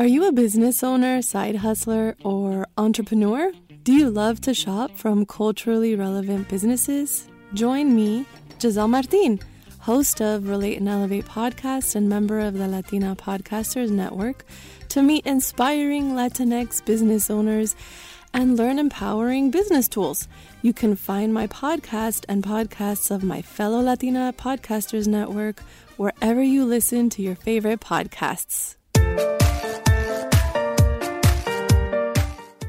Are you a business owner, side hustler, or entrepreneur? Do you love to shop from culturally relevant businesses? Join me, Giselle Martin, host of Relate and Elevate podcast and member of the Latina Podcasters Network, to meet inspiring Latinx business owners and learn empowering business tools. You can find my podcast and podcasts of my fellow Latina Podcasters Network wherever you listen to your favorite podcasts.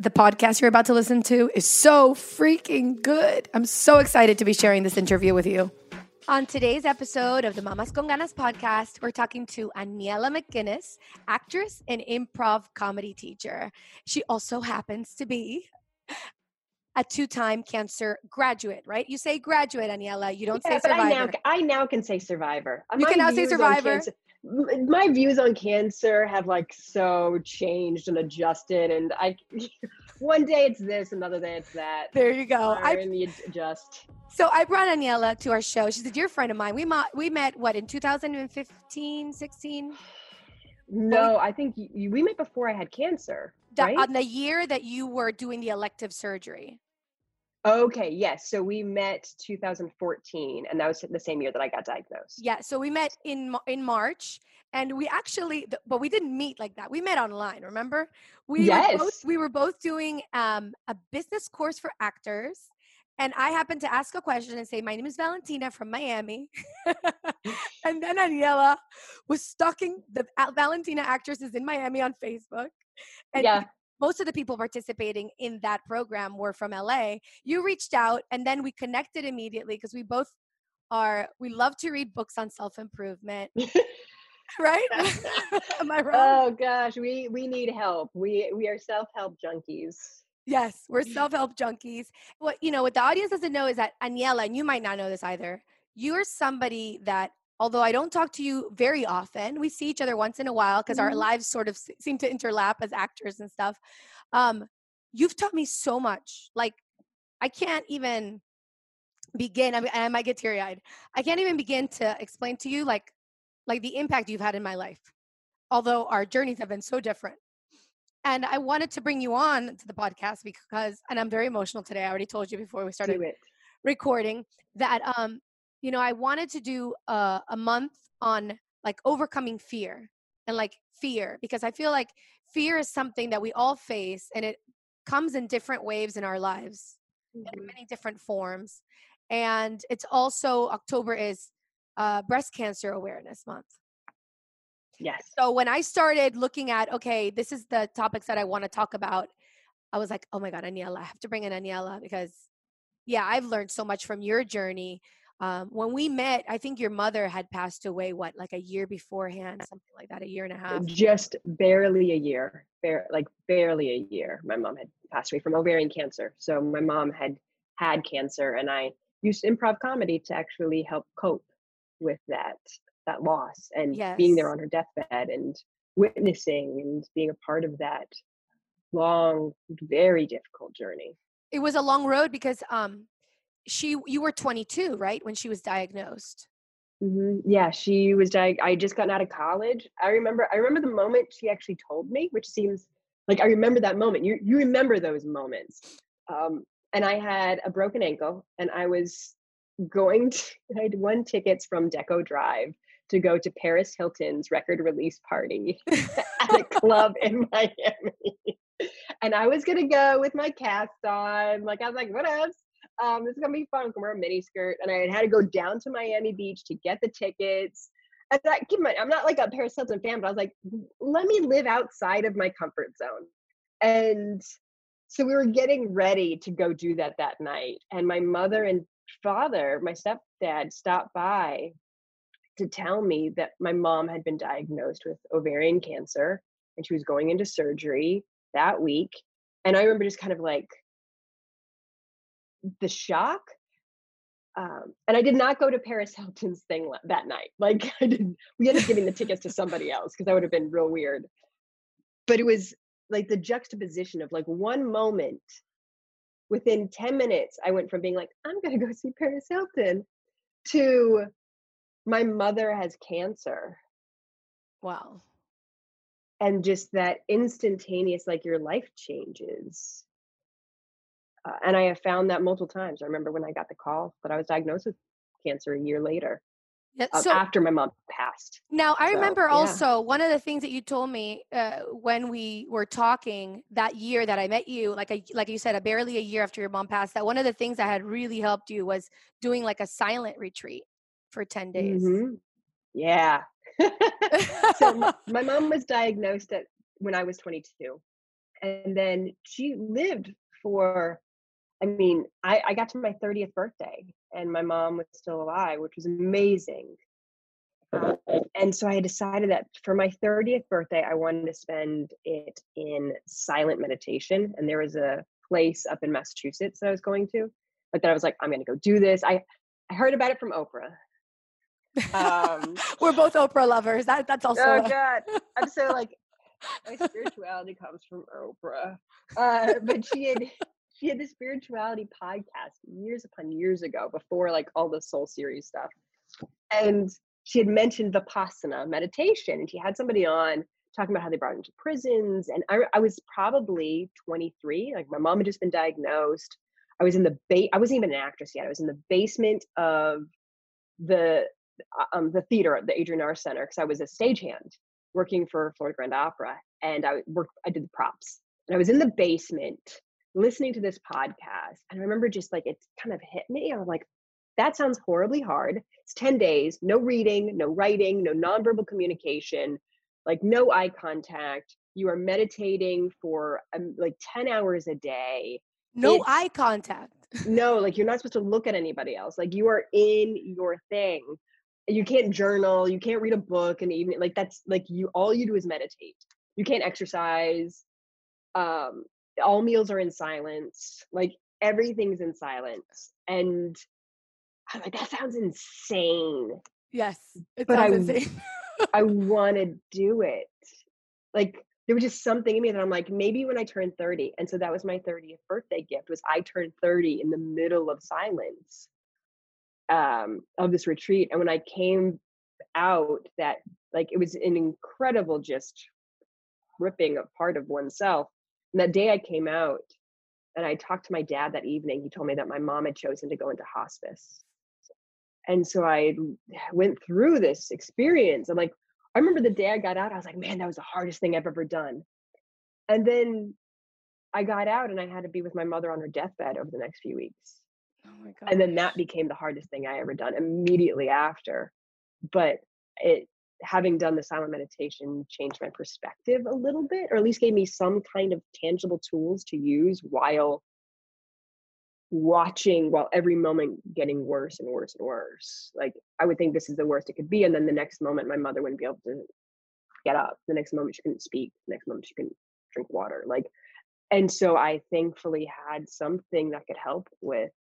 the podcast you're about to listen to is so freaking good. I'm so excited to be sharing this interview with you. On today's episode of the Mamas con Ganas podcast, we're talking to Aniela McGuinness, actress and improv comedy teacher. She also happens to be a two-time cancer graduate, right? You say graduate, Aniela. You don't Yeah, say but I survivor. now, I now can say survivor. Uh, You can now say survivor? My views on cancer have like so changed and adjusted, and I one day it's this, another day it's that. there you go. I you adjust. So I brought Aniela to our show. She's a dear friend of mine. We met, we met what in 2015, 16? No, I think you- we met before I had cancer. The- right? On the year that you were doing the elective surgery. Okay, yes. So we met 2014, and that was the same year that I got diagnosed. Yeah. So we met in in March, and we actually, but we didn't meet like that. We met online. Remember? We were both, Yes. we were both doing um, a business course for actors. And I happened to ask a question and say, My name is Valentina from Miami. and then Aniela was stalking the Valentina actresses in Miami on Facebook. And yeah, most of the people participating in that program were from LA. You reached out and then we connected immediately because we both are we love to read books on self-improvement. right? Am I wrong? Oh gosh, we we need help. We we are self help junkies. yes, we're self-help junkies. What you know, what the audience doesn't know is that Aniela, and you might not know this either, you're somebody that although I don't talk to you very often, we see each other once in a while because our Mhm. lives sort of seem to interlap as actors and stuff. Um, you've taught me so much. Like I can't even begin. I, mean, I might get teary eyed. I can't even begin to explain to you like like the impact you've had in my life. Although our journeys have been so different. And I wanted to bring you on to the podcast because, and I'm very emotional today. I already told you before we started recording that um you know i wanted to do a, a month on like overcoming fear and like fear because i feel like fear is something that we all face and it comes in different waves in our lives in Mhm. many different forms and it's also october is uh, breast cancer awareness month Yes. so when I started looking at, okay, this is the topics that I want to talk about, I was like, oh my God, Aniela, I have to bring in Aniela because, yeah, I've learned so much from your journey. Um, when we met, I think your mother had passed away, what, like a year beforehand, something like that, a year and a half. Just barely a year, bare, like barely a year. My mom had passed away from ovarian cancer. So my mom had had cancer, and I used improv comedy to actually help cope with that that loss and being there on her deathbed and witnessing and being a part of that long, very difficult journey. It was a long road because um, she, you were 22, right, when she was diagnosed. hmm Yeah, she was diag. I just gotten out of college. I remember. I remember the moment she actually told me, which seems like I remember that moment. You you remember those moments. Um, and I had a broken ankle, and I was going. To, I had won tickets from Deco Drive to go to Paris Hilton's record release party at a club in Miami. and I was gonna go with my cast on. Like I was like, what else? Um, this is gonna be fun. I can wear a mini skirt, and I had to go down to Miami Beach to get the tickets. And I keep in mind, I'm not like a Paris Hilton fan, but I was like, let me live outside of my comfort zone. And so we were getting ready to go do that that night, and my mother and father, my stepdad, stopped by to tell me that my mom had been diagnosed with ovarian cancer and she was going into surgery that week. And I remember just kind of like the shock. Um, and I did not go to Paris Hilton's thing that night. Like I didn't, we ended up giving the tickets to somebody else because that would have been real weird. But it was like the juxtaposition of like one moment within 10 minutes, I went from being like, I'm going to go see Paris Hilton to my mother has cancer. Wow. And just that instantaneous, like your life changes. Uh, and I have found that multiple times. I remember when I got the call that I was diagnosed with cancer a year later. Yeah, uh, so after my mom passed. Now I so, remember yeah. also one of the things that you told me uh, when we were talking that year that I met you, like a, like you said, a barely a year after your mom passed. That one of the things that had really helped you was doing like a silent retreat for ten days. Mm-hmm. Yeah. so my, my mom was diagnosed at when I was 22, and then she lived for I mean, I, I got to my 30th birthday and my mom was still alive, which was amazing. Uh, and so I decided that for my 30th birthday, I wanted to spend it in silent meditation. And there was a place up in Massachusetts that I was going to, but then I was like, I'm going to go do this. I, I heard about it from Oprah. Um, We're both Oprah lovers. That, that's also. Oh, God. I'm so like, my spirituality comes from Oprah. Uh, but she had she had this spirituality podcast years upon years ago before like all the soul series stuff. And she had mentioned vipassana meditation and she had somebody on talking about how they brought into prisons and I, I was probably 23 like my mom had just been diagnosed. I was in the ba- i wasn't even an actress yet i was in the basement of the uh, um, the theater at the adrienne Arsht center because i was a stagehand working for florida grand opera and i worked i did the props. And i was in the basement listening to this podcast and I remember just like it kind of hit me. I'm like, that sounds horribly hard. It's 10 days, no reading, no writing, no nonverbal communication, like no eye contact. You are meditating for um, like 10 hours a day. No it's, eye contact. no, like you're not supposed to look at anybody else. Like you are in your thing. You can't journal, you can't read a book in the evening. Like that's like you all you do is meditate. You can't exercise. Um, all meals are in silence like everything's in silence and i'm like that sounds insane. Yes but i i want to do it. Like there was just something in me that i'm like maybe when i turn 30 and so that was my 30th birthday gift was i turned 30 in the middle of silence um of this retreat and when i came out that like it was an incredible just ripping apart of oneself and that day I came out and I talked to my dad that evening, he told me that my mom had chosen to go into hospice. And so I went through this experience. I'm like, I remember the day I got out, I was like, man, that was the hardest thing I've ever done. And then I got out and I had to be with my mother on her deathbed over the next few weeks. Oh my God. And then that became the hardest thing I ever done immediately after. But it having done the silent meditation changed my perspective a little bit, or at least gave me some kind of tangible tools to use while watching while every moment getting worse and worse and worse. Like I would think this is the worst it could be. And then the next moment my mother wouldn't be able to get up. The next moment she couldn't speak. The next moment she couldn't drink water. Like and so I thankfully had something that could help with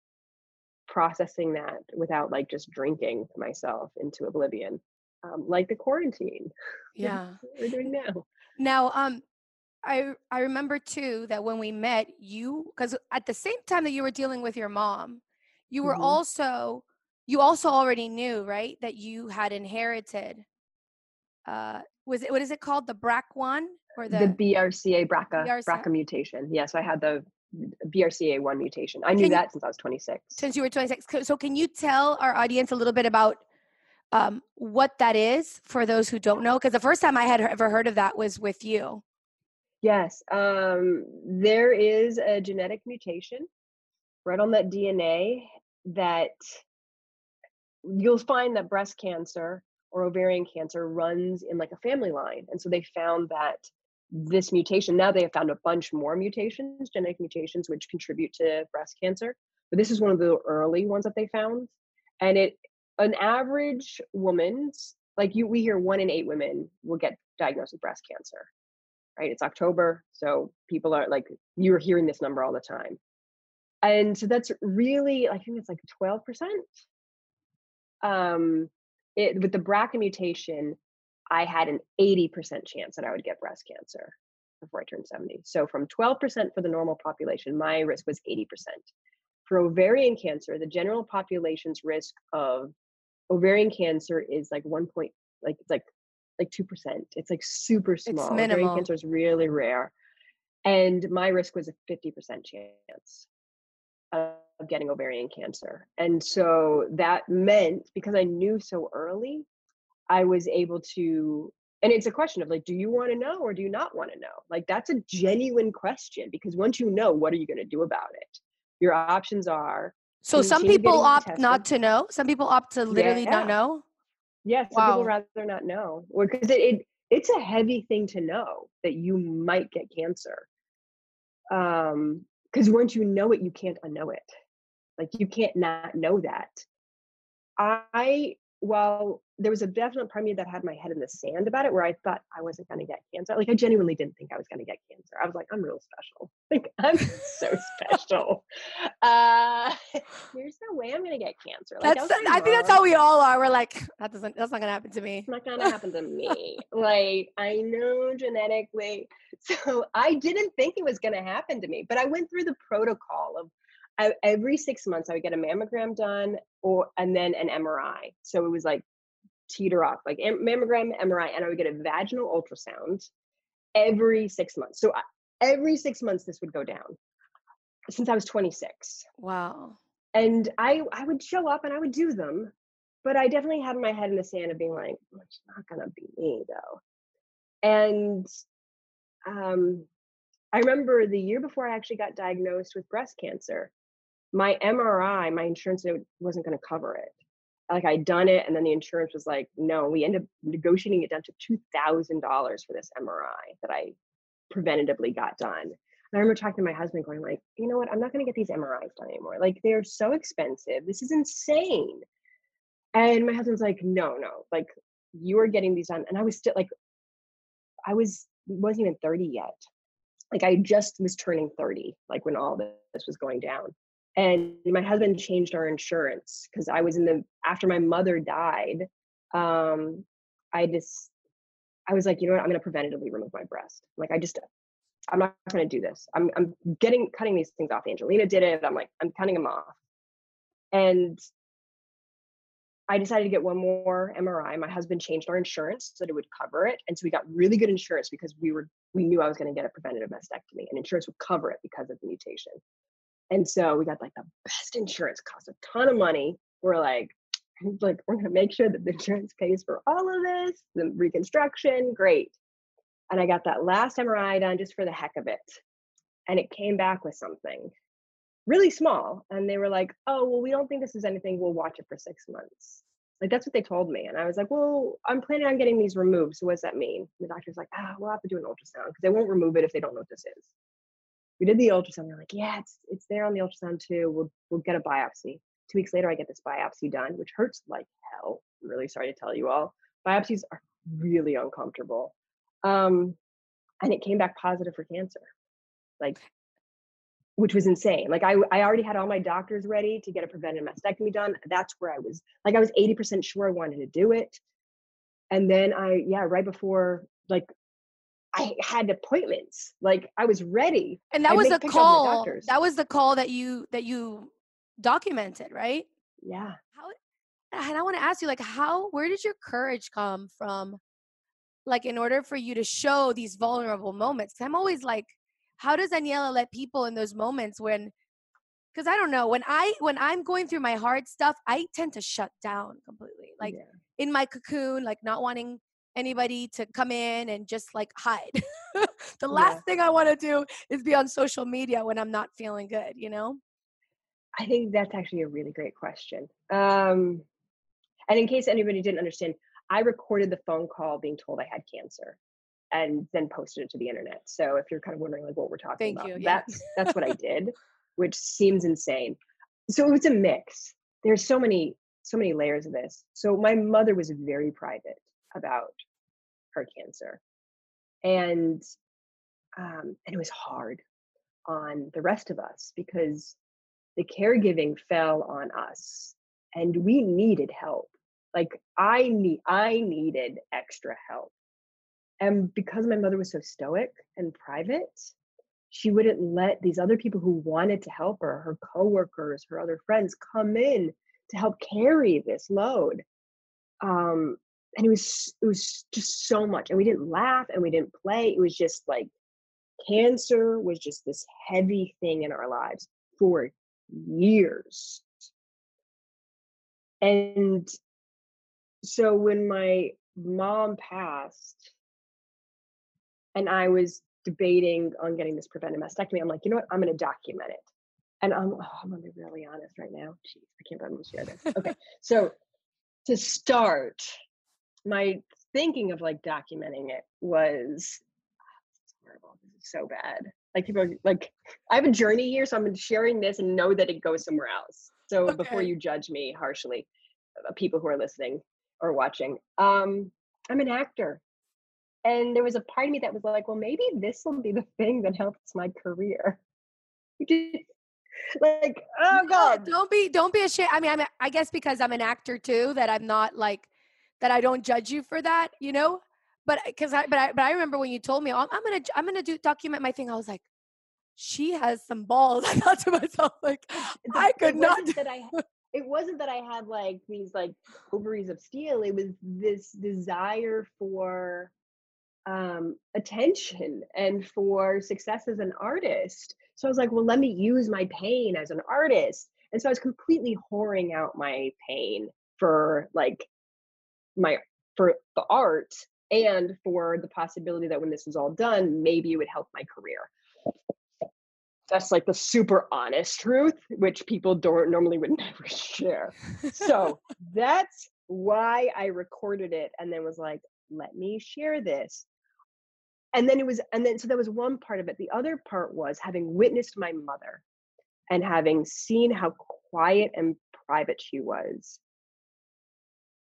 processing that without like just drinking myself into oblivion um, like the quarantine. Yeah, we're doing now. Now, um, I I remember too that when we met, you because at the same time that you were dealing with your mom, you were mm-hmm. also you also already knew right that you had inherited. Uh, was it what is it called the BRCA1 or the, the BRCA BRCA BRCA? BRCA mutation? Yes, yeah, so I had the BRCA1 mutation. I knew that since I was 26. Since you were 26. So can you tell our audience a little bit about um, what that is for those who don't know? Because the first time I had ever heard of that was with you. Yes, um, there is a genetic mutation right on that DNA that you'll find that breast cancer or ovarian cancer runs in like a family line. And so they found that this mutation, now they have found a bunch more mutations, genetic mutations, which contribute to breast cancer. But this is one of the early ones that they found. And it, an average woman's, like you, we hear one in eight women will get diagnosed with breast cancer, right? It's October. So people are like, you're hearing this number all the time. And so that's really, I think it's like 12%. Um, it, with the BRCA mutation, I had an 80% chance that I would get breast cancer before I turned 70. So from 12% for the normal population, my risk was 80%. For ovarian cancer, the general population's risk of ovarian cancer is like one point, like it's like like two percent. It's like super small. It's minimal. Ovarian cancer is really rare, and my risk was a 50% chance of getting ovarian cancer. And so that meant because I knew so early, I was able to and it's a question of like do you want to know or do you not want to know? Like that's a genuine question because once you know what are you going to do about it? Your options are So some people opt tested. not to know. Some people opt to literally Yeah. not know. Yes, some Wow. people rather not know, or because it, it it's a heavy thing to know that you might get cancer. Um, because once you know it, you can't unknow it. Like you can't not know that. I well, there was a definite part of me that had my head in the sand about it, where I thought I wasn't going to get cancer. Like I genuinely didn't think I was going to get cancer. I was like, I'm real special. Like I'm so special. Uh, there's no way I'm going to get cancer. Like, That's was I think that's how we all are. We're like, that doesn't that's not gonna happen to me. It's not gonna happen to me. like I know genetically. So I didn't think it was gonna happen to me, but I went through the protocol of I, every six months I would get a mammogram done or and then an MRI. So it was like teeter off, like mammogram, MRI, and I would get a vaginal ultrasound every six months. So I, every six months this would go down since I was 26 Wow. and I I would show up and I would do them, but I definitely had my head in the sand of being like, "Well, it's not gonna be me though. And um, I remember the year before I actually got diagnosed with breast cancer, my MRI, my insurance wasn't going to cover it. Like I'd done it, and then the insurance was like, "No." We ended up negotiating it down to two thousand dollars for this MRI that I preventatively got done. And I remember talking to my husband, going like, "You know what? I'm not going to get these MRIs done anymore. Like they're so expensive. This is insane." And my husband's like, "No, no. Like you are getting these done." And I was still like, I was wasn't even 30 yet. Like I just was turning 30, like when all this was going down. And my husband changed our insurance because I was in the after my mother died. Um, I just I was like, you know what, I'm gonna preventatively remove my breast. Like I just I'm not gonna do this. I'm I'm getting cutting these things off. Angelina did it. I'm like, I'm cutting them off. And I decided to get one more MRI. My husband changed our insurance so that it would cover it. And so we got really good insurance because we were we knew I was going to get a preventative mastectomy and insurance would cover it because of the mutation. And so we got like the best insurance, cost a ton of money. We're like, like we're gonna make sure that the insurance pays for all of this, the reconstruction, great. And I got that last MRI done just for the heck of it. And it came back with something really small. And they were like, oh, well, we don't think this is anything. We'll watch it for six months. Like that's what they told me. And I was like, well, I'm planning on getting these removed. So what does that mean? The doctor's like, ah, we'll have to do an ultrasound because they won't remove it if they don't know what this is. We did the ultrasound. They're like, yeah, it's it's there on the ultrasound too. We'll we'll get a biopsy. Two weeks later, I get this biopsy done, which hurts like hell. I'm really sorry to tell you all. Biopsies are really uncomfortable. Um, and it came back positive for cancer. Like which was insane. Like I, I already had all my doctors ready to get a preventive mastectomy done. That's where I was like, I was 80% sure I wanted to do it. And then I, yeah, right before, like, I had appointments. Like I was ready. And that I'd was the pictures of my call. doctors. That was the call that you that you documented, right? Yeah. How and I want to ask you, like, how where did your courage come from? Like, in order for you to show these vulnerable moments? I'm always like, how does Aniela let people in those moments when? Because I don't know when I when I'm going through my hard stuff, I tend to shut down completely, like yeah. in my cocoon, like not wanting anybody to come in and just like hide. the last yeah. thing I want to do is be on social media when I'm not feeling good, you know? I think that's actually a really great question. Um, and in case anybody didn't understand, I recorded the phone call being told I had cancer and then posted it to the internet. So if you're kind of wondering like what we're talking Thank about, you, yeah. that's that's what I did, which seems insane. So it was a mix. There's so many so many layers of this. So my mother was very private about her cancer. And um, and it was hard on the rest of us because the caregiving fell on us and we needed help. Like i need i needed extra help. And because my mother was so stoic and private she wouldn't let these other people who wanted to help her her coworkers her other friends come in to help carry this load. Um and it was it was just so much and we didn't laugh and we didn't play it was just like cancer was just this heavy thing in our lives for years. And so when my mom passed and i was debating on getting this preventive mastectomy i'm like you know what? I'm going to document it. And i'm oh, i'm going to be really honest right now. Jeez i can't believe i'm going to share this. Okay so to start my thinking of like documenting it was oh, horrible. This is so bad. Like people are, like I have a journey here, so I'm sharing this and know that it goes somewhere else. So okay. before you judge me harshly, uh, people who are listening or watching, um, I'm an actor. And there was a part of me that was like, well, maybe this will be the thing that helps my career. like, oh god. don't be don't be ashamed. I mean, I'm I guess because I'm an actor too, that I'm not like that I don't judge you for that, you know? But because I but I but I remember when you told me oh, I'm gonna I'm gonna do document my thing. I was like, she has some balls. I thought to myself like, the, I could not. That I it wasn't that I had like these like ovaries of steel. It was this desire for um, attention and for success as an artist. So I was like, well, let me use my pain as an artist. And so I was completely whoring out my pain for like my for the art and for the possibility that when this is all done maybe it would help my career. That's like the super honest truth which people don't normally would never share. So that's why i recorded it and then was like let me share this. And then it was and then so that was one part of it. The other part was having witnessed my mother and having seen how quiet and private she was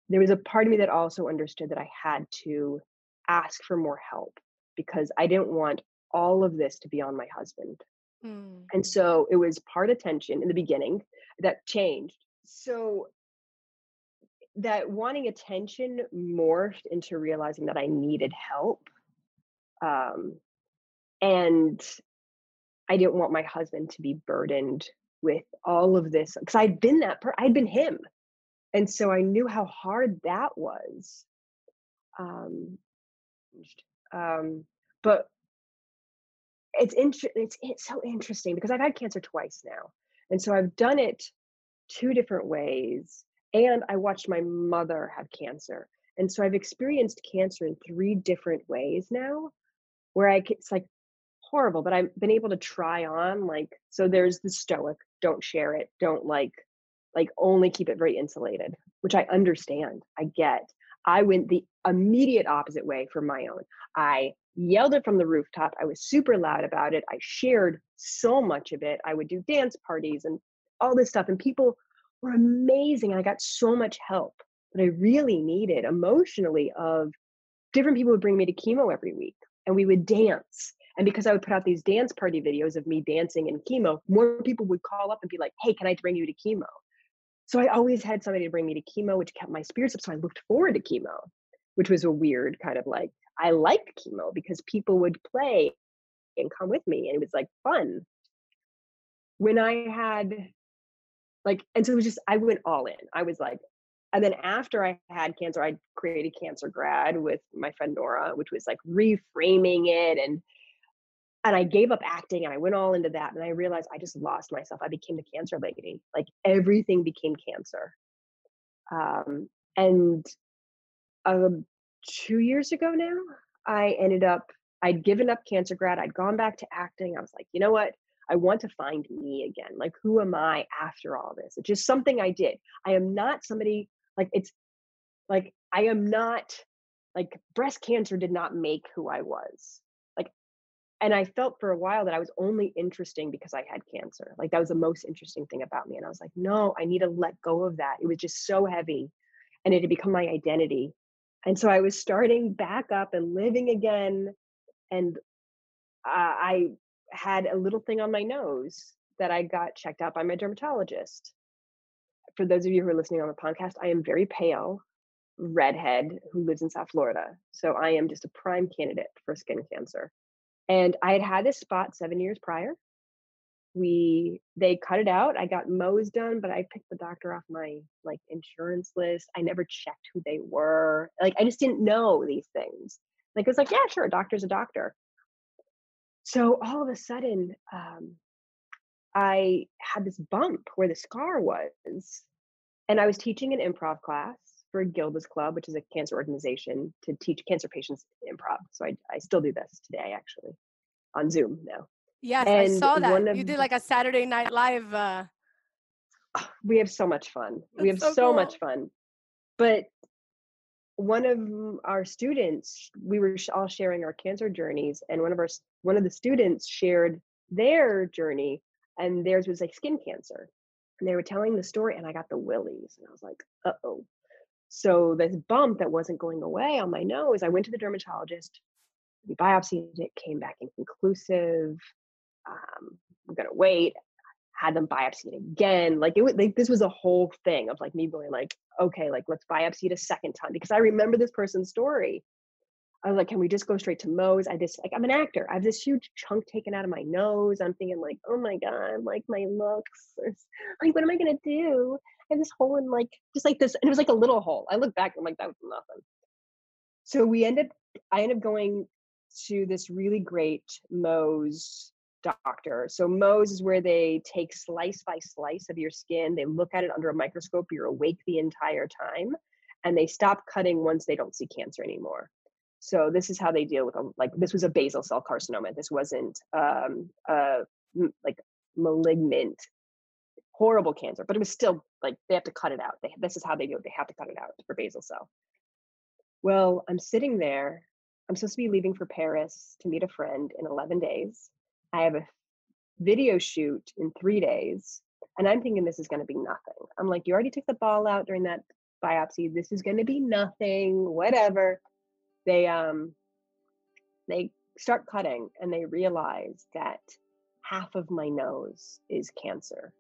there was a part of me that also understood that I had to ask for more help because I didn't want all of this to be on my husband. Mm. And so it was part attention in the beginning that changed. So that wanting attention morphed into realizing that I needed help. Um, and I didn't want my husband to be burdened with all of this because I'd been that per- I'd been him and so i knew how hard that was. Um, um but it's inter- it's it's so interesting because i've had cancer twice now and so i've done it two different ways and i watched my mother have cancer and so i've experienced cancer in three different ways now where i it's like horrible but i've been able to try on like so there's the stoic don't share it don't like like only keep it very insulated, which I understand. I get. I went the immediate opposite way for my own. I yelled it from the rooftop. I was super loud about it. I shared so much of it. I would do dance parties and all this stuff, and people were amazing. I got so much help that I really needed emotionally. Of different people would bring me to chemo every week, and we would dance. And because I would put out these dance party videos of me dancing in chemo, more people would call up and be like, "Hey, can I bring you to chemo?" So I always had somebody to bring me to chemo, which kept my spirits up. So I looked forward to chemo, which was a weird kind of like, I liked chemo because people would play and come with me. And it was like fun. When I had like, and so it was just, I went all in. I was like, and then after I had cancer, I created Cancer Grad with my friend Nora, which was like reframing it and and I gave up acting and I went all into that. And I realized I just lost myself. I became the cancer lady. Like everything became cancer. Um, and um, two years ago now, I ended up I'd given up cancer grad. I'd gone back to acting. I was like, you know what? I want to find me again. Like, who am I after all this? It's just something I did. I am not somebody like it's like I am not like breast cancer did not make who I was. And I felt for a while that I was only interesting because I had cancer. Like, that was the most interesting thing about me. And I was like, no, I need to let go of that. It was just so heavy and it had become my identity. And so I was starting back up and living again. And uh, I had a little thing on my nose that I got checked out by my dermatologist. For those of you who are listening on the podcast, I am very pale, redhead who lives in South Florida. So I am just a prime candidate for skin cancer. And I had had this spot seven years prior. We they cut it out. I got Mohs done, but I picked the doctor off my like insurance list. I never checked who they were. Like I just didn't know these things. Like it was like, yeah, sure, a doctor's a doctor so all of a sudden um, i had this bump where the scar was and i was teaching an improv class for gilda's club which is a cancer organization to teach cancer patients improv. So i, I still do this today actually on zoom now yes and i saw that. of, you did like a saturday night live uh... we have so much fun. That's we have so, so cool. much fun. But one of our students we were all sharing our cancer journeys and one of our one of the students shared their journey and theirs was like skin cancer. And they were telling the story and i got the willies and i was like uh-oh so this bump that wasn't going away on my nose i went to the dermatologist we biopsied it came back inconclusive um, i'm gonna wait had them biopsy it again. Like it was like this was a whole thing of like me going like, okay, like let's biopsy it a second time because I remember this person's story. I was like, can we just go straight to Mohs? I just like I'm an actor. I have this huge chunk taken out of my nose. I'm thinking like, oh my god, like my looks. Like, what am I gonna do? I have this hole in like just like this, and it was like a little hole. I look back, I'm like, that was nothing. So we end up, I end up going to this really great Mohs doctor. So Mohs is where they take slice by slice of your skin. They look at it under a microscope. You're awake the entire time, and they stop cutting once they don't see cancer anymore. So this is how they deal with them. Like this was a basal cell carcinoma. This wasn't um, uh, like malignant, horrible cancer, but it was still like they have to cut it out. They, this is how they do it. They have to cut it out for basal cell. Well, I'm sitting there. I'm supposed to be leaving for Paris to meet a friend in 11 days. I have a video shoot in three days. And I'm thinking this is going to be nothing. I'm like, you already took the ball out during that biopsy. This is going to be nothing, whatever. They, um, they start cutting and they realize that half of my nose is cancer.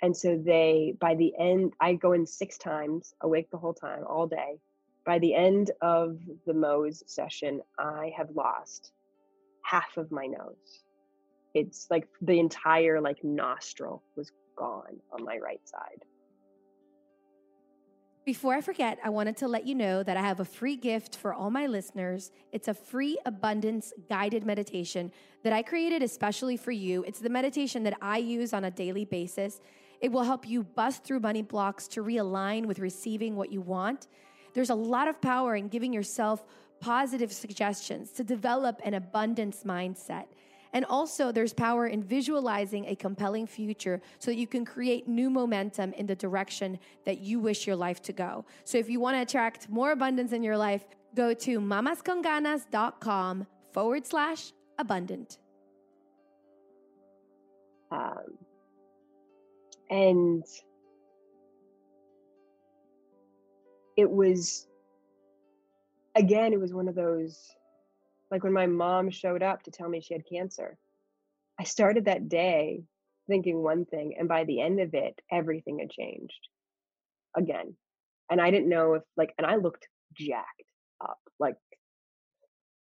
And so they, by the end, I go in six times, awake the whole time, all day. By the end of the Mohs session, I have lost half of my nose it's like the entire like nostril was gone on my right side. Before I forget, I wanted to let you know that I have a free gift for all my listeners. It's a free abundance guided meditation that I created especially for you. It's the meditation that I use on a daily basis. It will help you bust through money blocks to realign with receiving what you want. There's a lot of power in giving yourself positive suggestions to develop an abundance mindset. And also, there's power in visualizing a compelling future so that you can create new momentum in the direction that you wish your life to go. So, if you want to attract more abundance in your life, go to mamasconganas.com forward slash abundant. Um, and it was, again, it was one of those like when my mom showed up to tell me she had cancer, I started that day thinking one thing, and by the end of it, everything had changed again. And I didn't know if, like, and I looked jacked up, like,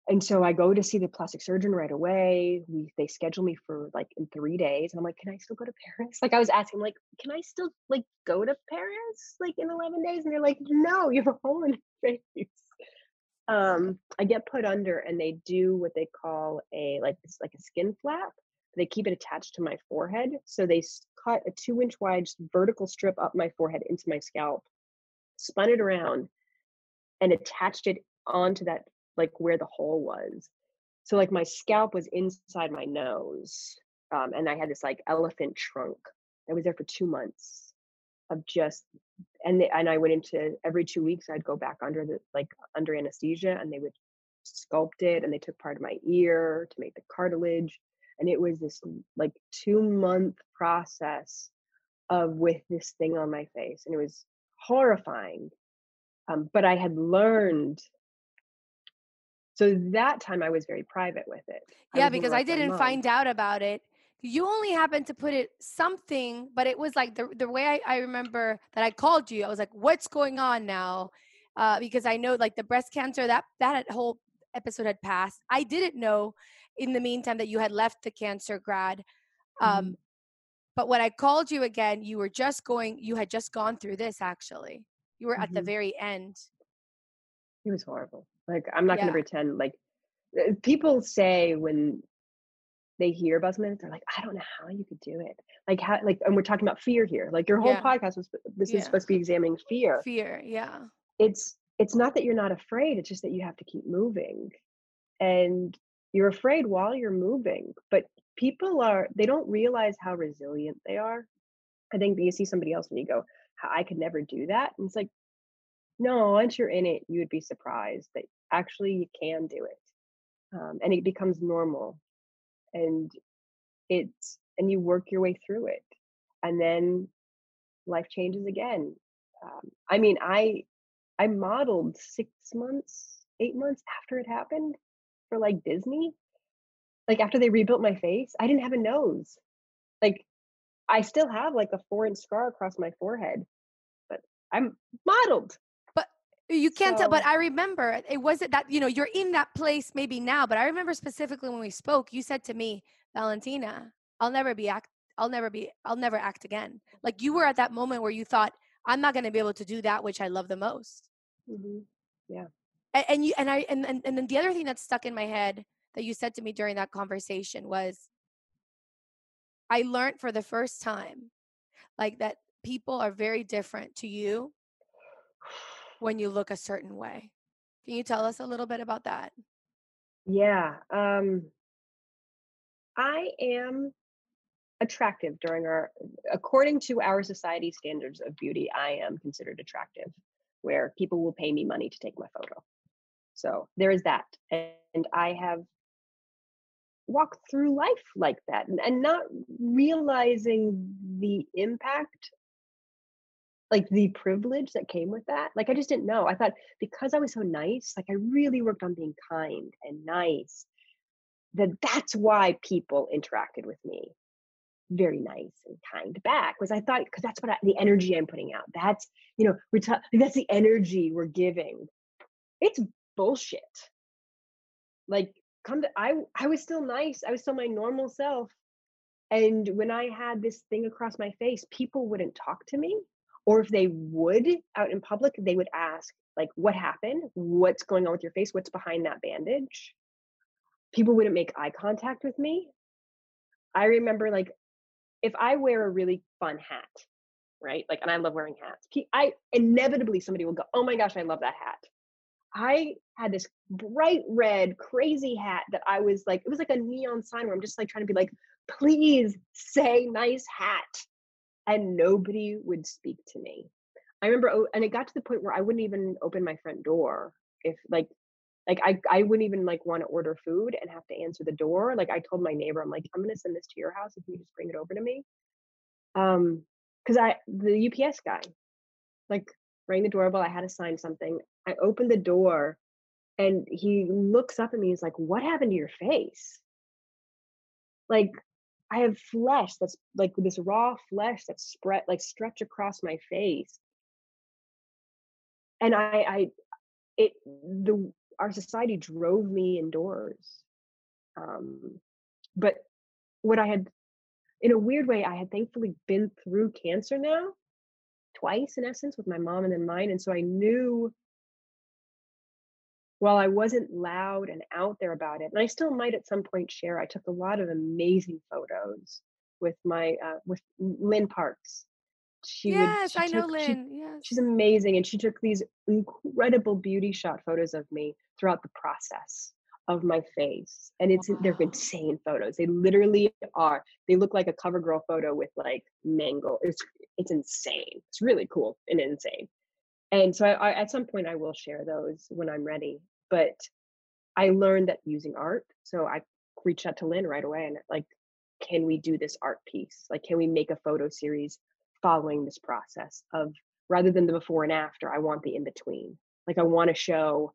and so I go to see the plastic surgeon right away. We they schedule me for like in three days, and I'm like, can I still go to Paris? Like I was asking, like, can I still like go to Paris like in 11 days? And they're like, no, you have a hole in your face um, I get put under and they do what they call a like it's like a skin flap. They keep it attached to my forehead. So they cut a two inch wide vertical strip up my forehead into my scalp, spun it around, and attached it onto that like where the hole was. so like my scalp was inside my nose um, and i had this like elephant trunk i was there for two months of just and they, and i went into every two weeks i'd go back under the like under anesthesia and they would sculpt it and they took part of my ear to make the cartilage and it was this like two month process of with this thing on my face and it was horrifying um, but i had learned so that time i was very private with it. Yeah I because i didn't find out about it you only happened to put it something but it was like the, the way I, I remember that i called you i was like what's going on now uh, because i know like the breast cancer that that whole episode had passed i didn't know in the meantime that you had left the cancer grad um, mm-hmm. but when i called you again you were just going you had just gone through this actually you were mm-hmm. at the mm-hmm. very end it was horrible like i'm not yeah. going to pretend like uh, people say when they hear about something they're like i don't know how you could do it. Like how like and we're talking about fear here like your whole yeah. podcast was this yeah. is supposed to be examining fear. Fear yeah. It's it's not that you're not afraid it's just that you have to keep moving. And you're afraid while you're moving but people are they don't realize how resilient they are. I think you see somebody else and you go i could never do that and it's like no once you're in it you would be surprised that actually you can do it. Um, and it becomes normal and it's and you work your way through it and then life changes again um, i mean i i modeled six months eight months after it happened for like Disney. Like after they rebuilt my face, I didn't have a nose. Like I still have like a four inch scar across my forehead, but I'm modeled. You can't so, tell. But I remember it wasn't that, you know, you're in that place maybe now, but I remember specifically when we spoke, you said to me, Valentina, I'll never be act. I'll never be, I'll never act again. Like you were at that moment where you thought, I'm not going to be able to do that which I love the most. Mm-hmm. Yeah and, and you and I and, and and then the other thing that stuck in my head that you said to me during that conversation was I learned for the first time like that people are very different to you when you look a certain way. Can you tell us a little bit about that? Yeah. Um I am attractive during our according to our society standards of beauty, I am considered attractive where people will pay me money to take my photo. So there is that. And I have walked through life like that and, and not realizing the impact like the privilege that came with that like i just didn't know i thought because i was so nice like i really worked on being kind and nice that that's why people interacted with me very nice and kind back was i thought because that's what I, the energy i'm putting out that's you know we're ta- that's the energy we're giving it's bullshit. Like come to I I was still nice. I was still my normal self. And when I had this thing across my face, people wouldn't talk to me. Or if they would out in public, they would ask, like, what happened? What's going on with your face? What's behind that bandage? People wouldn't make eye contact with me. I remember, like, if I wear a really fun hat, right? Like, and I love wearing hats. I inevitably somebody will go, "Oh my gosh, I love that hat." I had this bright red, crazy hat that I was like, it was like a neon sign where I'm just like trying to be like, please say nice hat. And nobody would speak to me. I remember, oh, and it got to the point where I wouldn't even open my front door if like, like I, I wouldn't even like want to order food and have to answer the door. Like I told my neighbor, I'm like, I'm gonna send this to your house if you just bring it over to me. Um, because I the UPS guy, like rang the doorbell. I had to sign something. I opened the door and he looks up at me. He's like, What happened to your face? Like, I have flesh that's like this raw flesh that's spread, like stretch across my face. And I, I, it, the, our society drove me indoors. Um, but what I had, in a weird way, I had thankfully been through cancer now twice in essence with my mom and then mine. And so I knew while I wasn't loud and out there about it, and I still might at some point share, I took a lot of amazing photos with my uh, with Lynn Parks. She yes, would, she I took, know Lynn. She, yes. she's amazing, and she took these incredible beauty shot photos of me throughout the process of my face and it's they're insane photos they literally are they look like a cover girl photo with like mangle. it's it's insane it's really cool and insane and so I, I, at some point i will share those when i'm ready but i learned that using art so i reached out to lynn right away and like can we do this art piece like can we make a photo series following this process of rather than the before and after i want the in between like i want to show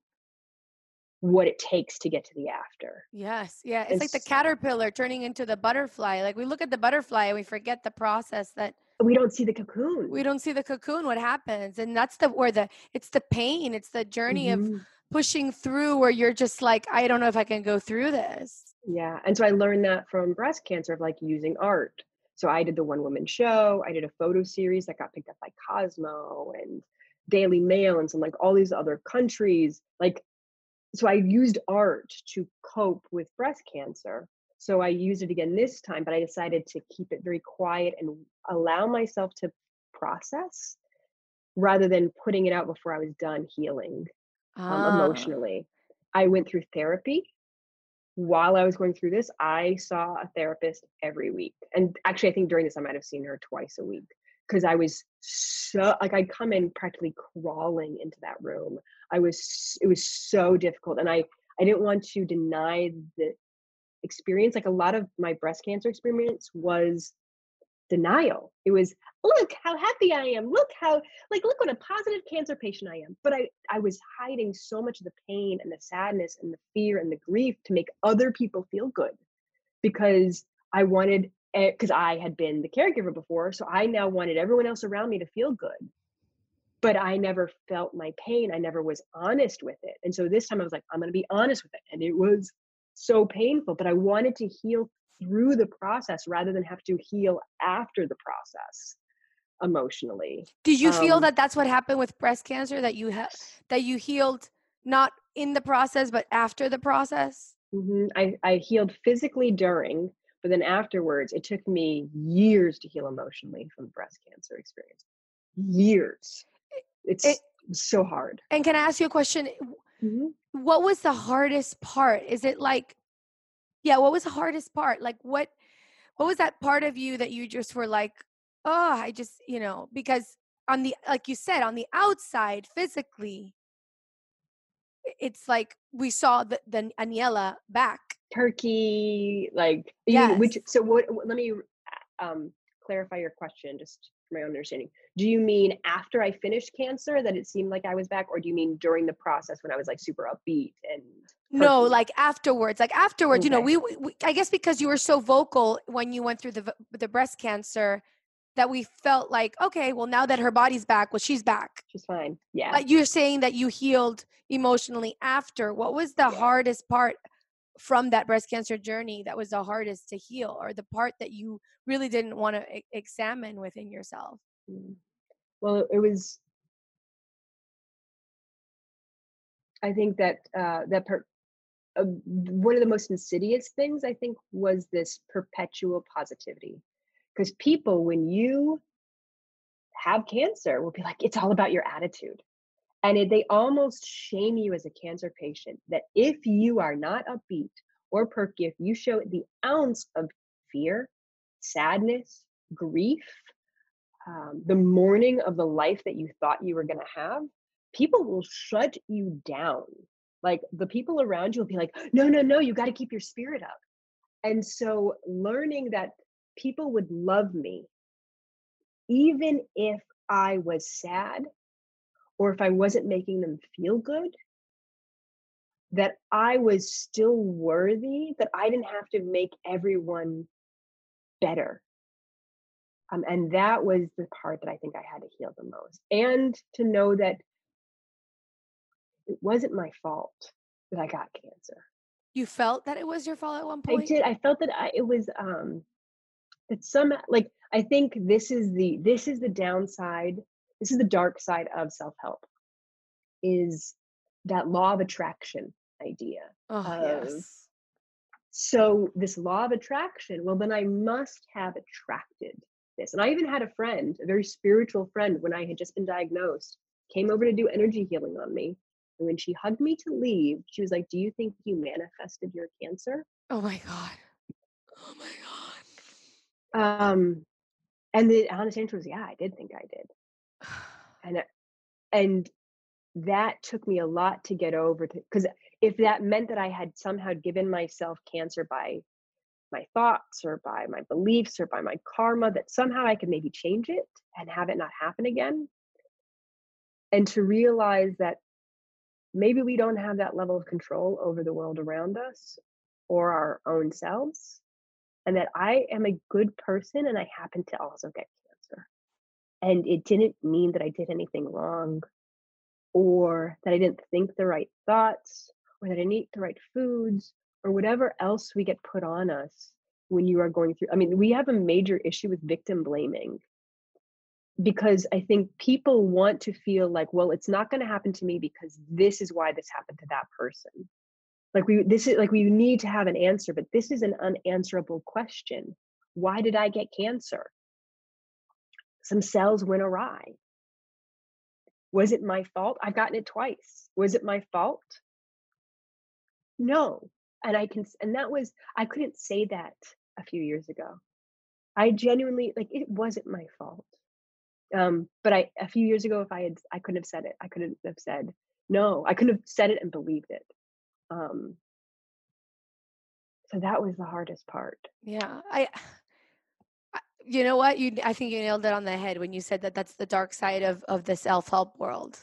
what it takes to get to the after. Yes. Yeah. It's, it's like the caterpillar turning into the butterfly. Like we look at the butterfly and we forget the process that we don't see the cocoon. We don't see the cocoon, what happens. And that's the where the it's the pain, it's the journey mm-hmm. of pushing through where you're just like, I don't know if I can go through this. Yeah. And so I learned that from breast cancer of like using art. So I did the one woman show, I did a photo series that got picked up by Cosmo and Daily Mail and some like all these other countries. Like so I used art to cope with breast cancer. So I used it again this time, but I decided to keep it very quiet and allow myself to process rather than putting it out before I was done healing um, ah. emotionally. I went through therapy. While I was going through this, I saw a therapist every week. And actually, I think during this, I might have seen her twice a week because I was so like I'd come in practically crawling into that room. I was it was so difficult, and I I didn't want to deny the experience. Like a lot of my breast cancer experience was denial. It was look how happy I am. Look how like look what a positive cancer patient I am. But I I was hiding so much of the pain and the sadness and the fear and the grief to make other people feel good because I wanted eh, because I had been the caregiver before. So I now wanted everyone else around me to feel good. But I never felt my pain. I never was honest with it. And so this time I was like, I'm going to be honest with it. And it was so painful, but I wanted to heal through the process rather than have to heal after the process emotionally. Did you um, feel that that's what happened with breast cancer that you have that you healed not in the process but after the process? Mm-hmm. I, I healed physically during but then afterwards, it took me years to heal emotionally from the breast cancer experience. Years. It's it, so hard. And can I ask you a question? Mm-hmm. What was the hardest part? Is it like, yeah, what was the hardest part? Like, what, what was that part of you that you just were like, oh, I just, you know, because on the, like you said, on the outside, physically, it's like we saw the, the Aniela back. Turkey like yeah which so what, let me um clarify your question just for my own understanding. Do you mean after i finished cancer that it seemed like i was back or do you mean during the process when i was like super upbeat and no like afterwards like afterwards okay. you know we, we, i guess because you were so vocal when you went through the the breast cancer that we felt like okay well now that her body's back well she's back she's fine yeah but you're saying that you healed emotionally after what was the yeah. hardest part from that breast cancer journey that was the hardest to heal or the part that you really didn't want to e- examine within yourself mm. well it was i think that uh that part uh, one of the most insidious things i think was this perpetual positivity because people when you have cancer will be like it's all about your attitude and it, they almost shame you as a cancer patient that if you are not upbeat or perky, if you show the ounce of fear, sadness, grief, um, the mourning of the life that you thought you were going to have, people will shut you down. Like the people around you will be like, no, no, no, you got to keep your spirit up. And so learning that people would love me, even if I was sad or if I wasn't making them feel good, that I was still worthy, that I didn't have to make everyone better. Um, and that was the part that I think I had to heal the most. And to know that it wasn't my fault that I got cancer. You felt that it was your fault at one point? I did. I felt that I, it was um that some like I think this is the this is the downside this is the dark side of self-help is that law of attraction idea oh, of, yes. so this law of attraction well then i must have attracted this and i even had a friend a very spiritual friend when i had just been diagnosed came over to do energy healing on me And when she hugged me to leave, she was like, Do you think you manifested your cancer? Oh my God. Oh my God. Um, and the honest answer was, Yeah, I did think I did. And and that took me a lot to get over to because if that meant that I had somehow given myself cancer by my thoughts or by my beliefs or by my karma, that somehow I could maybe change it and have it not happen again. And to realize that maybe we don't have that level of control over the world around us or our own selves. And that I am a good person and I happen to also get cancer. And it didn't mean that I did anything wrong or that I didn't think the right thoughts or that I didn't eat the right foods or whatever else we get put on us when you are going through. I mean, we have a major issue with victim blaming because I think people want to feel like, well, it's not going to happen to me because this is why this happened to that person. Like we this is like we need to have an answer, but this is an unanswerable question. Why did I get cancer? Some cells went awry. Was it my fault? I've gotten it twice. Was it my fault? No. And I can and that was I couldn't say that a few years ago. I genuinely like it wasn't my fault um but i a few years ago if i had i couldn't have said it i couldn't have said no i couldn't have said it and believed it. Um so that was the hardest part. Yeah i you know what? You i think you nailed it on the head when you said that that's the dark side of of the self-help world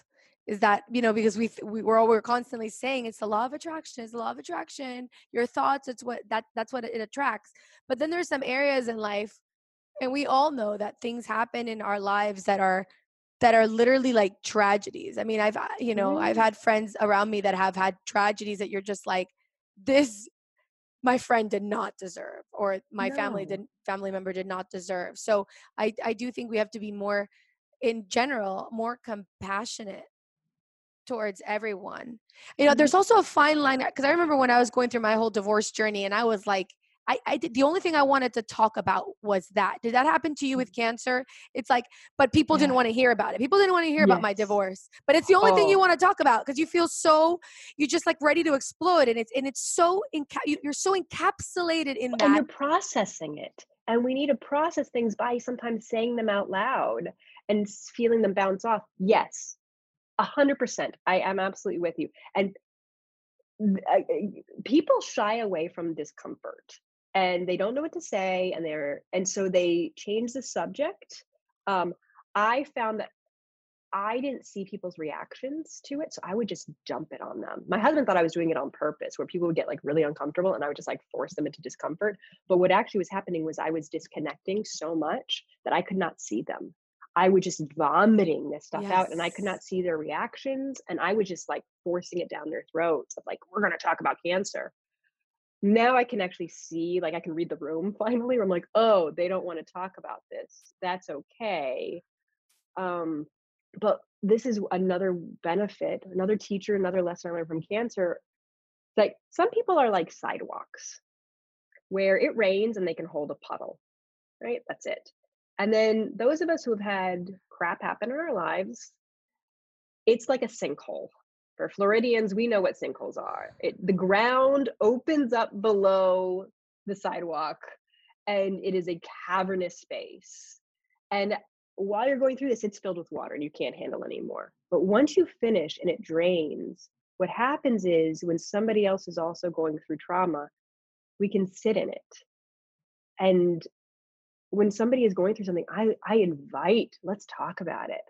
is that you know because we, we we're all we're constantly saying it's the law of attraction it's the law of attraction your thoughts it's what that that's what it attracts. But then there's some areas in life and we all know that things happen in our lives that are that are literally like tragedies. I mean i've uh, you know i've had friends around me that have had tragedies that you're just like this my friend did not deserve or my no. family did family member did not deserve. So i i do think we have to be more in general more compassionate towards everyone. You know there's also a fine line because i remember when i was going through my whole divorce journey and i was like I, I did the only thing I wanted to talk about was that. Did that happen to you with mm. cancer? It's like, but people yeah. didn't want to hear about it. People didn't want to hear yes. about my divorce. But it's the only oh. thing you oh. want to talk about because you feel so you're just like ready to explode, and it's and it's so inca- you're so encapsulated in that. And you're processing it, and we need to process things by sometimes saying them out loud and feeling them bounce off. Yes, a hundred percent. I am absolutely with you. And people shy away from discomfort and they don't know what to say and they're and so they change the subject. Um, i found that i didn't see people's reactions to it so i would just dump it on them. My husband thought i was doing it on purpose where people would get like really uncomfortable and i would just like force them into discomfort. But what actually was happening was i was disconnecting so much that i could not see them. I was just vomiting this stuff yes. out and i could not see their reactions and i was just like forcing it down their throats of like we're going to talk about cancer now I can actually see, like I can read the room finally, where I'm like, oh, they don't want to talk about this. That's okay. Um, but this is another benefit, another teacher, another lesson I learned from cancer. Like some people are like sidewalks where it rains and they can hold a puddle, right? That's it. And then those of us who have had crap happen in our lives, it's like a sinkhole for Floridians, we know what sinkholes are. It, the ground opens up below the sidewalk and it is a cavernous space. And while you're going through this, it's filled with water and you can't handle anymore. But once you finish and it drains, what happens is when somebody else is also going through trauma, we can sit in it. And when somebody is going through something, I, I invite, let's talk about it.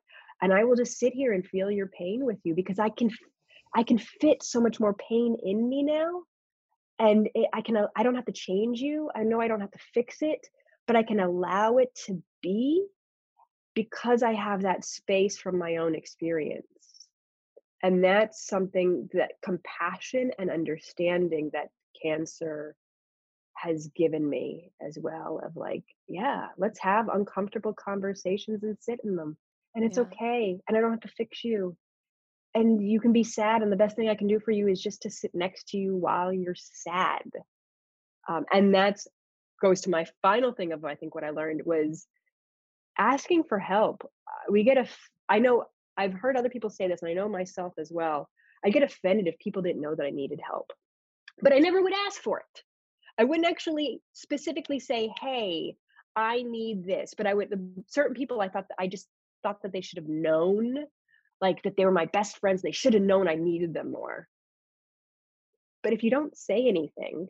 And I will just sit here and feel your pain with you because I can I can fit so much more pain in me now. And it, I can, uh, I don't have to change you. I know I don't have to fix it, but I can allow it to be because I have that space from my own experience. And that's something that compassion and understanding that cancer has given me as well of like, yeah, let's have uncomfortable conversations and sit in them. And it's yeah. okay. And I don't have to fix you and you can be sad and the best thing i can do for you is just to sit next to you while you're sad um, and that's goes to my final thing of i think what i learned was asking for help uh, we get a i know i've heard other people say this and i know myself as well I get offended if people didn't know that I needed help. But I never would ask for it. I wouldn't actually specifically say, "Hey, I need this." But I would certain people I thought that I just thought that they should have known like that they were my best friends they should have known I needed them more. But if you don't say anything,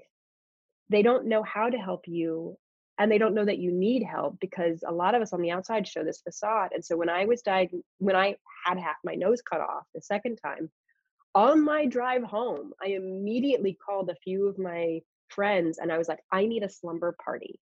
they don't know how to help you and they don't know that you need help because a lot of us on the outside show this facade and so when i was diagnosed when i had half my nose cut off the second time on my drive home i immediately called a few of my friends and i was like i need a slumber party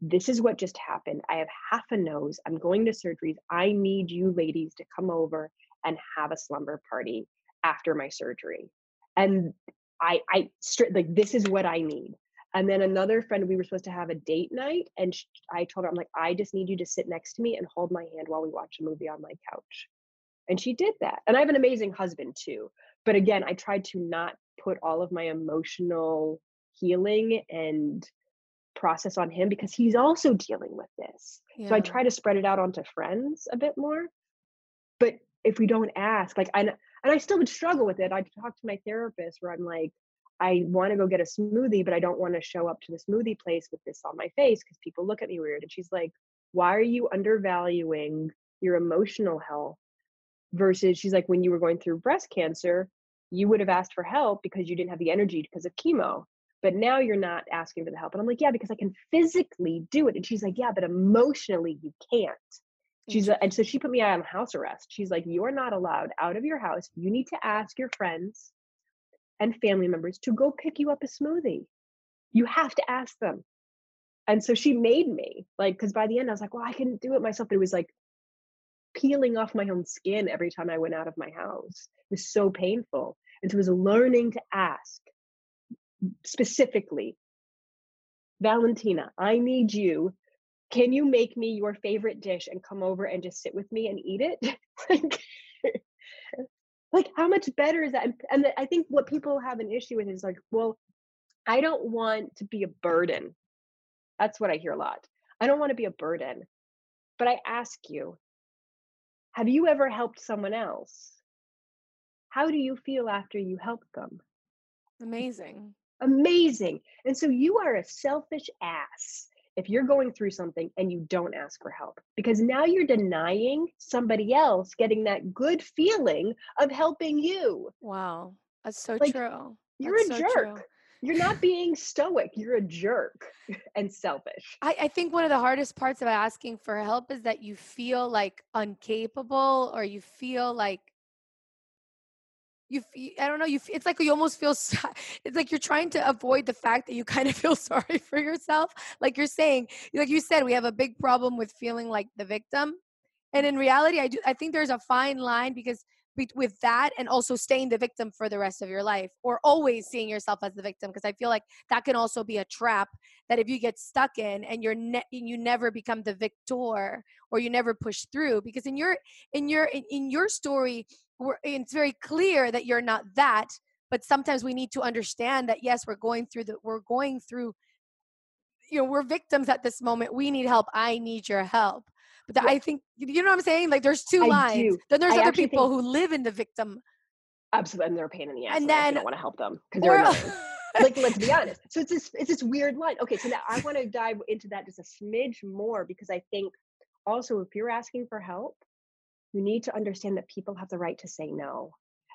this is what just happened i have half a nose i'm going to surgeries i need you ladies to come over and have a slumber party after my surgery and i i like this is what i need and then another friend, we were supposed to have a date night. And she, I told her, I'm like, I just need you to sit next to me and hold my hand while we watch a movie on my couch. And she did that. And I have an amazing husband too. But again, I tried to not put all of my emotional healing and process on him because he's also dealing with this. Yeah. So I try to spread it out onto friends a bit more. But if we don't ask, like I and I still would struggle with it. I'd talk to my therapist where I'm like, I want to go get a smoothie, but I don't want to show up to the smoothie place with this on my face because people look at me weird. And she's like, why are you undervaluing your emotional health? Versus, she's like, when you were going through breast cancer, you would have asked for help because you didn't have the energy because of chemo. But now you're not asking for the help. And I'm like, yeah, because I can physically do it. And she's like, yeah, but emotionally you can't. She's and so she put me on house arrest. She's like, you're not allowed out of your house. You need to ask your friends and family members to go pick you up a smoothie. You have to ask them. And so she made me, like, because by the end I was like, well, I can do it myself. But it was like peeling off my own skin every time I went out of my house. It was so painful. And so it was learning to ask specifically, Valentina, I need you. Can you make me your favorite dish and come over and just sit with me and eat it? like how much better is that? And i think what people have an issue with is like well i don't want to be a burden. That's what i hear a lot. I don't want to be a burden but i ask you have you ever helped someone else? How do you feel after you help them? Amazing amazing and so you are a selfish ass if you're going through something and you don't ask for help because now you're denying somebody else getting that good feeling of helping you. Wow. That's so like, true. You're That's a so jerk. True. You're not being stoic. You're a jerk and selfish. I, I think one of the hardest parts about asking for help is that you feel like incapable or you feel like you i don't know you it's like you almost feel it's like you're trying to avoid the fact that you kind of feel sorry for yourself. Like you're saying like you said we have a big problem with feeling like the victim. And in reality i do i think there's a fine line because with that and also staying the victim for the rest of your life or always seeing yourself as the victim because i feel like that can also be a trap that if you get stuck in and you're ne- you never become the victor or you never push through because in your in your in, in your story it's very clear that you're not that but sometimes we need to understand that yes we're going through the we're going through you know we're victims at this moment we need help i need your help but yeah. I think you know what I'm saying. Like there's two I lines. Do. Then there's I other people who live in the victim. Absolutely, and they're a pain in the ass. And then I don't want to help them because they're annoying. like let's be honest. So it's this it's this weird line. Okay, so now I want to dive into that just a smidge more because I think also if you're asking for help, you need to understand that people have the right to say no.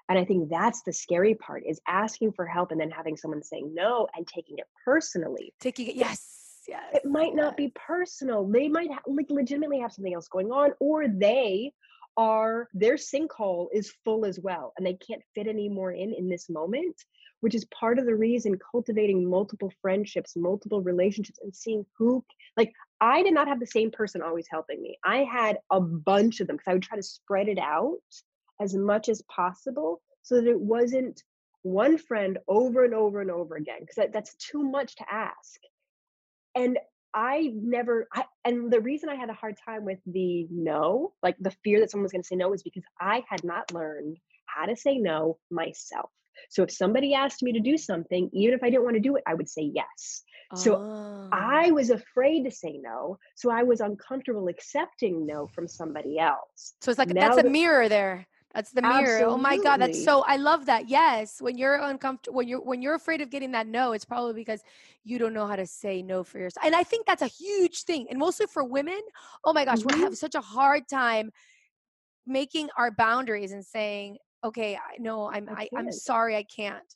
And I think that's the scary part is asking for help and then having someone say no and taking it personally. Taking it, yes yes. It might not be personal. They might ha- like legitimately have something else going on, or they are their sinkhole is full as well, and they can't fit any more in in this moment. Which is part of the reason cultivating multiple friendships, multiple relationships, and seeing who like I did not have the same person always helping me. I had a bunch of them because I would try to spread it out as much as possible so that it wasn't one friend over and over and over again because that, that's too much to ask and I never, I, and the reason I had a hard time with the no, like the fear that someone was going to say no, is because I had not learned how to say no myself. So if somebody asked me to do something, even if I didn't want to do it, I would say yes. So oh. I was afraid to say no. So I was uncomfortable accepting no from somebody else. So it's like now that's a mirror there. That's the mirror. Absolutely. Oh my God. That's so I love that. Yes. When you're uncomfortable when you're when you're afraid of getting that no, it's probably because you don't know how to say no for yourself. And I think that's a huge thing. And mostly for women, oh my gosh, Mhm. we have such a hard time making our boundaries and saying, okay, I know I'm I I, I'm sorry I can't.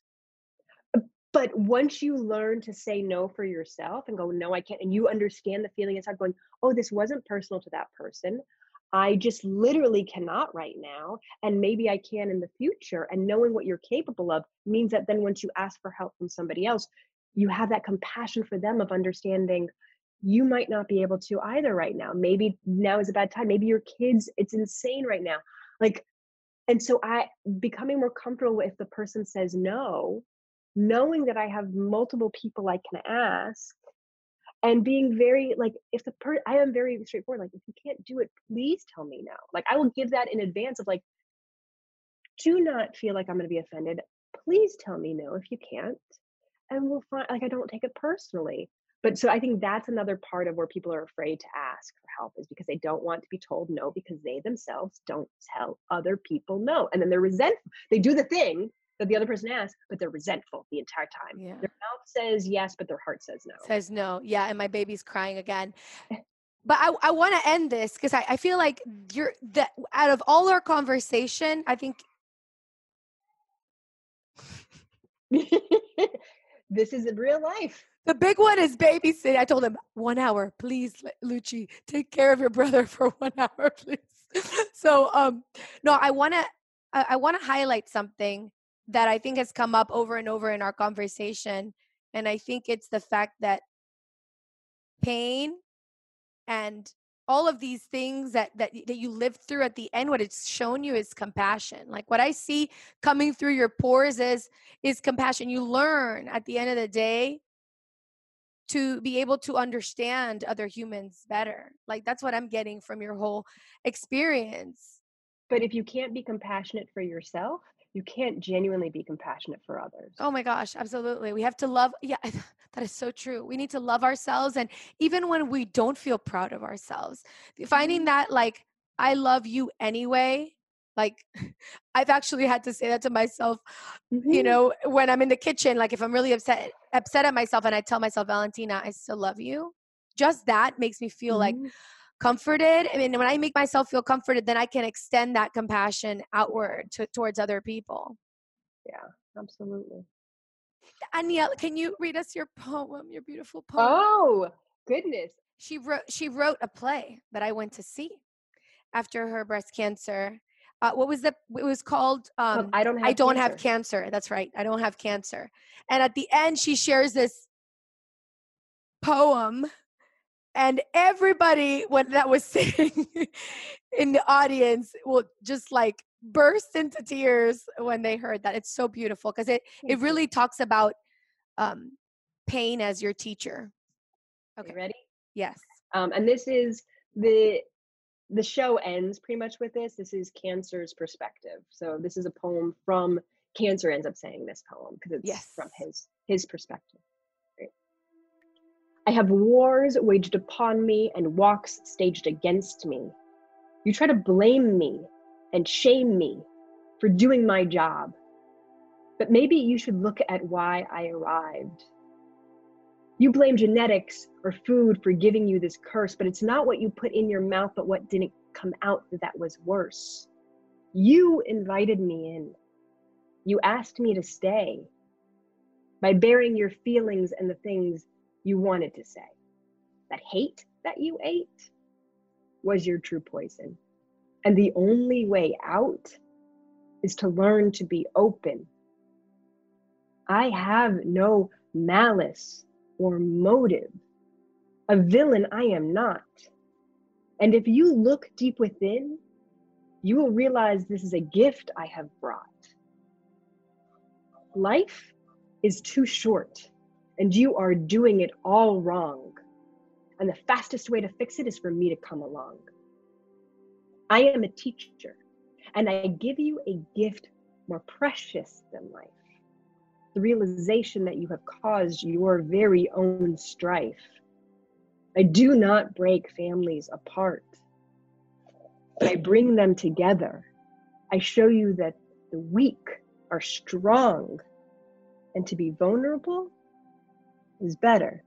But once you learn to say no for yourself and go, no, I can't, and you understand the feeling inside going, oh, this wasn't personal to that person. I just literally cannot right now. And maybe I can in the future. And knowing what you're capable of means that then once you ask for help from somebody else, you have that compassion for them of understanding you might not be able to either right now. Maybe now is a bad time. Maybe your kids, it's insane right now. Like, and so I becoming more comfortable if the person says no, knowing that I have multiple people I can ask and being very like if the per I am very straightforward, like if you can't do it, please tell me now. Like I will give that in advance of like, do not feel like I'm gonna be offended. Please tell me no if you can't. And we'll find like I don't take it personally. But so I think that's another part of where people are afraid to ask for help is because they don't want to be told no because they themselves don't tell other people no. And then they're resentful. They do the thing that the other person asks, but they're resentful the entire time. Yeah. Their mouth says yes, but their heart says no. Says no. Yeah, and my baby's crying again. But I, I want to end this because I, I feel like you're that out of all our conversation, I think this is in real life. The big one is babysitting. I told him one hour, please, Lu- Lucci, take care of your brother for one hour, please. So, um, no, I want to, I, I want to highlight something that I think has come up over and over in our conversation, and I think it's the fact that pain and all of these things that that that you lived through at the end what it's shown you is compassion like what i see coming through your pores is is compassion you learn at the end of the day to be able to understand other humans better. Like that's what I'm getting from your whole experience. But if you can't be compassionate for yourself, you can't genuinely be compassionate for others. Oh my gosh, absolutely. We have to love yeah, that is so true. We need to love ourselves and even when we don't feel proud of ourselves, finding that like I love you anyway. Like I've actually had to say that to myself you Mhm. know when i'm in the kitchen like if i'm really upset upset at myself and i tell myself valentina i still love you just that makes me feel like Mhm. Comforted i mean when i make myself feel comforted then i can extend that compassion outward to, towards other people Yeah, Absolutely. Aniela can you read us your poem your beautiful poem Oh, goodness. she wrote she wrote a play that i went to see after her breast cancer uh, what was the it was called Um, um, I don't have I don't have cancer. cancer. That's right. I don't have cancer. And at the end, she shares this poem, and everybody when that was sitting in the audience will just like burst into tears when they heard that. It's so beautiful because it it really talks about um, pain as your teacher. Okay, Okay. ready? Yes. Um, and this is the the show ends pretty much with this. This is Cancer's perspective. So this is a poem from Cancer ends up saying this poem because it's from his his perspective. I have wars waged upon me and walks staged against me. You try to blame me and shame me for doing my job. But maybe you should look at why I arrived. You blame genetics or food for giving you this curse, but it's not what you put in your mouth, but what didn't come out that was worse. You invited me in. You asked me to stay by bearing your feelings and the things you wanted to say. That hate that you ate was your true poison. And the only way out is to learn to be open. I have no malice or motive. A villain I am not. And if you look deep within, you will realize this is a gift I have brought. Life is too short, and you are doing it all wrong. And the fastest way to fix it is for me to come along. I am a teacher, and I give you a gift more precious than life the realization that you have caused your very own strife. I do not break families apart, I bring them together. I show you that the weak are strong, and to be vulnerable is better.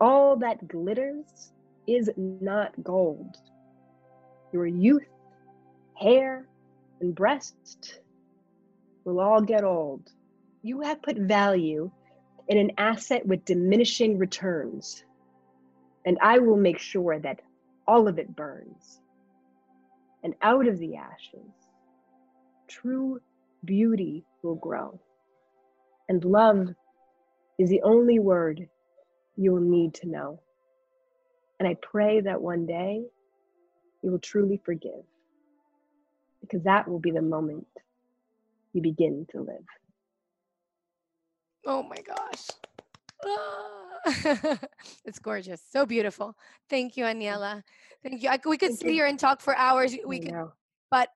All that glitters is not gold. Your youth, hair, and breast will all get old. You have put value in an asset with diminishing returns, and I will make sure that all of it burns. And out of the ashes, true beauty will grow. And love is the only word you will need to know. And I pray that one day you will truly forgive, because that will be the moment you begin to live. Oh my gosh. Ah. it's gorgeous. So beautiful. Thank you, Aniela. Thank you. I, we could Thank sit you. here and talk for hours. We I could, know. but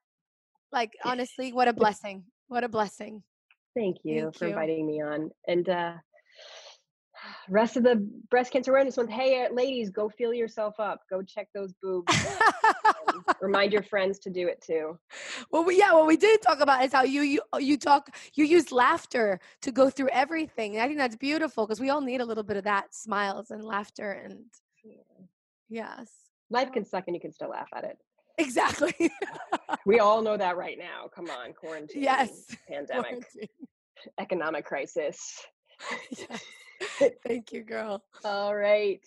like honestly, what a blessing. What a blessing. Thank you Thank for you. inviting me on. And uh, rest of the breast cancer awareness month. Hey, uh, ladies, go feel yourself up. Go check those boobs. remind your friends to do it too. well, we, yeah, what we did talk about is how you you you talk you use laughter to go through everything. And I think that's beautiful because we all need a little bit of that, smiles and laughter and yes. Life can suck and you can still laugh at it. Exactly. We all know that right now. Come on, quarantine. yes. Pandemic, Quarantine. economic crisis. Yes. Thank you, girl. All right.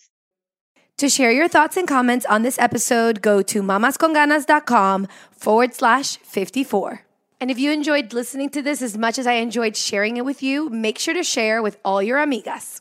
To share your thoughts and comments on this episode, go to mamasconganas.com forward slash 54. And if you enjoyed listening to this as much as I enjoyed sharing it with you, make sure to share with all your amigas.